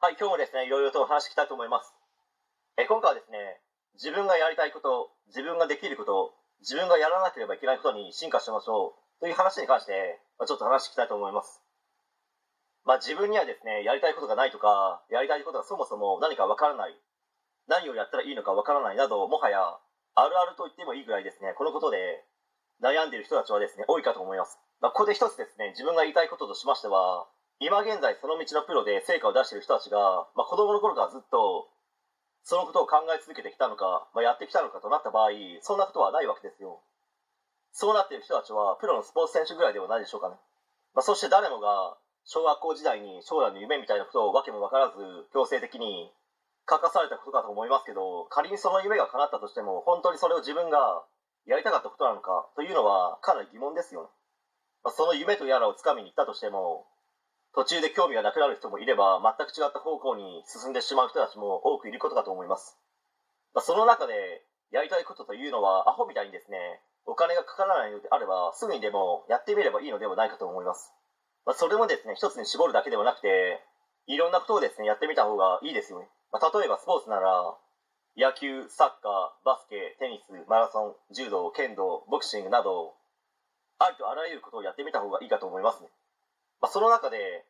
はい、今日もですね、いろいろとお話ししたいと思います。え今回はですね、自分がやりたいこと、自分ができること、自分がやらなければいけないことに進化しましょうという話に関して、ま、ちょっと話していきたいと思います。まあ自分にはですね、やりたいことがないとか、やりたいことがそもそも何かわからない、何をやったらいいのかわからないなど、もはやあるあると言ってもいいぐらいですね、このことで悩んでいる人たちはですね、多いかと思います。まあ、ここで一つですね、自分が言いたいこととしましては、今現在その道のプロで成果を出している人たちが、まあ、子供の頃からずっとそのことを考え続けてきたのか、まあ、やってきたのかとなった場合そんなことはないわけですよ。そうなっている人たちはプロのスポーツ選手ぐらいではないでしょうかね、まあ、そして誰もが小学校時代に将来の夢みたいなことをわけも分からず強制的に書かされたことかと思いますけど仮にその夢が叶ったとしても本当にそれを自分がやりたかったことなのかというのはかなり疑問ですよね、まあ、その夢とやらをつかみに行ったとしても途中で興味がなくなる人もいれば全く違った方向に進んでしまう人たちも多くいることかと思います、まあ、その中でやりたいことというのはアホみたいにですねお金がかからないのであればすぐにでもやってみればいいのではないかと思います、まあ、それもですね一つに絞るだけではなくていろんなことをですねやってみた方がいいですよね、まあ、例えばスポーツなら野球サッカーバスケテニスマラソン柔道剣道ボクシングなどありとあらゆることをやってみた方がいいかと思いますね。まあ、その中で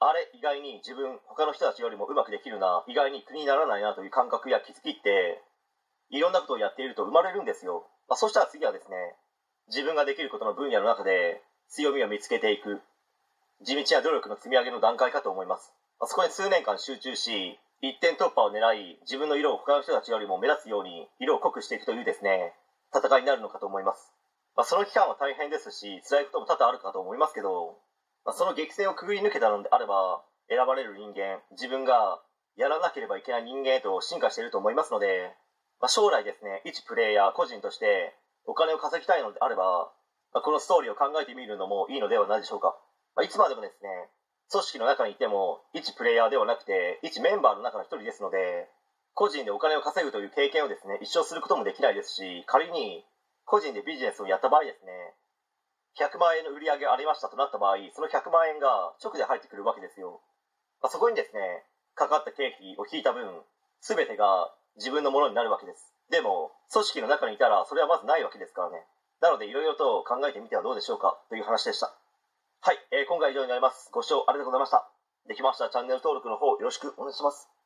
あれ意外に自分他の人たちよりもうまくできるな意外に苦にならないなという感覚や気づきっていろんなことをやっていると生まれるんですよ、まあ、そしたら次はですね自分ができることの分野の中で強みを見つけていく地道な努力の積み上げの段階かと思います、まあ、そこに数年間集中し一点突破を狙い自分の色を他の人たちよりも目立つように色を濃くしていくというですね戦いになるのかと思います、まあ、その期間は大変ですし辛いことも多々あるかと思いますけどまあ、その激戦をくぐり抜けたのであれば選ばれる人間自分がやらなければいけない人間へと進化していると思いますので、まあ、将来ですね一プレイヤー個人としてお金を稼ぎたいのであれば、まあ、このストーリーを考えてみるのもいいのではないでしょうか、まあ、いつまでもですね組織の中にいても一プレイヤーではなくて一メンバーの中の一人ですので個人でお金を稼ぐという経験をですね一生することもできないですし仮に個人でビジネスをやった場合ですね100万円の売り上げありましたとなった場合その100万円が直で入ってくるわけですよ、まあ、そこにですねかかった経費を引いた分全てが自分のものになるわけです。でも組織の中にいたらそれはまずないわけですからね。なのでいろいろと考えてみてはどうでしょうかという話でした。はい、えー、今回以上になります。ご視聴ありがとうございました。できましたらチャンネル登録の方よろしくお願いします。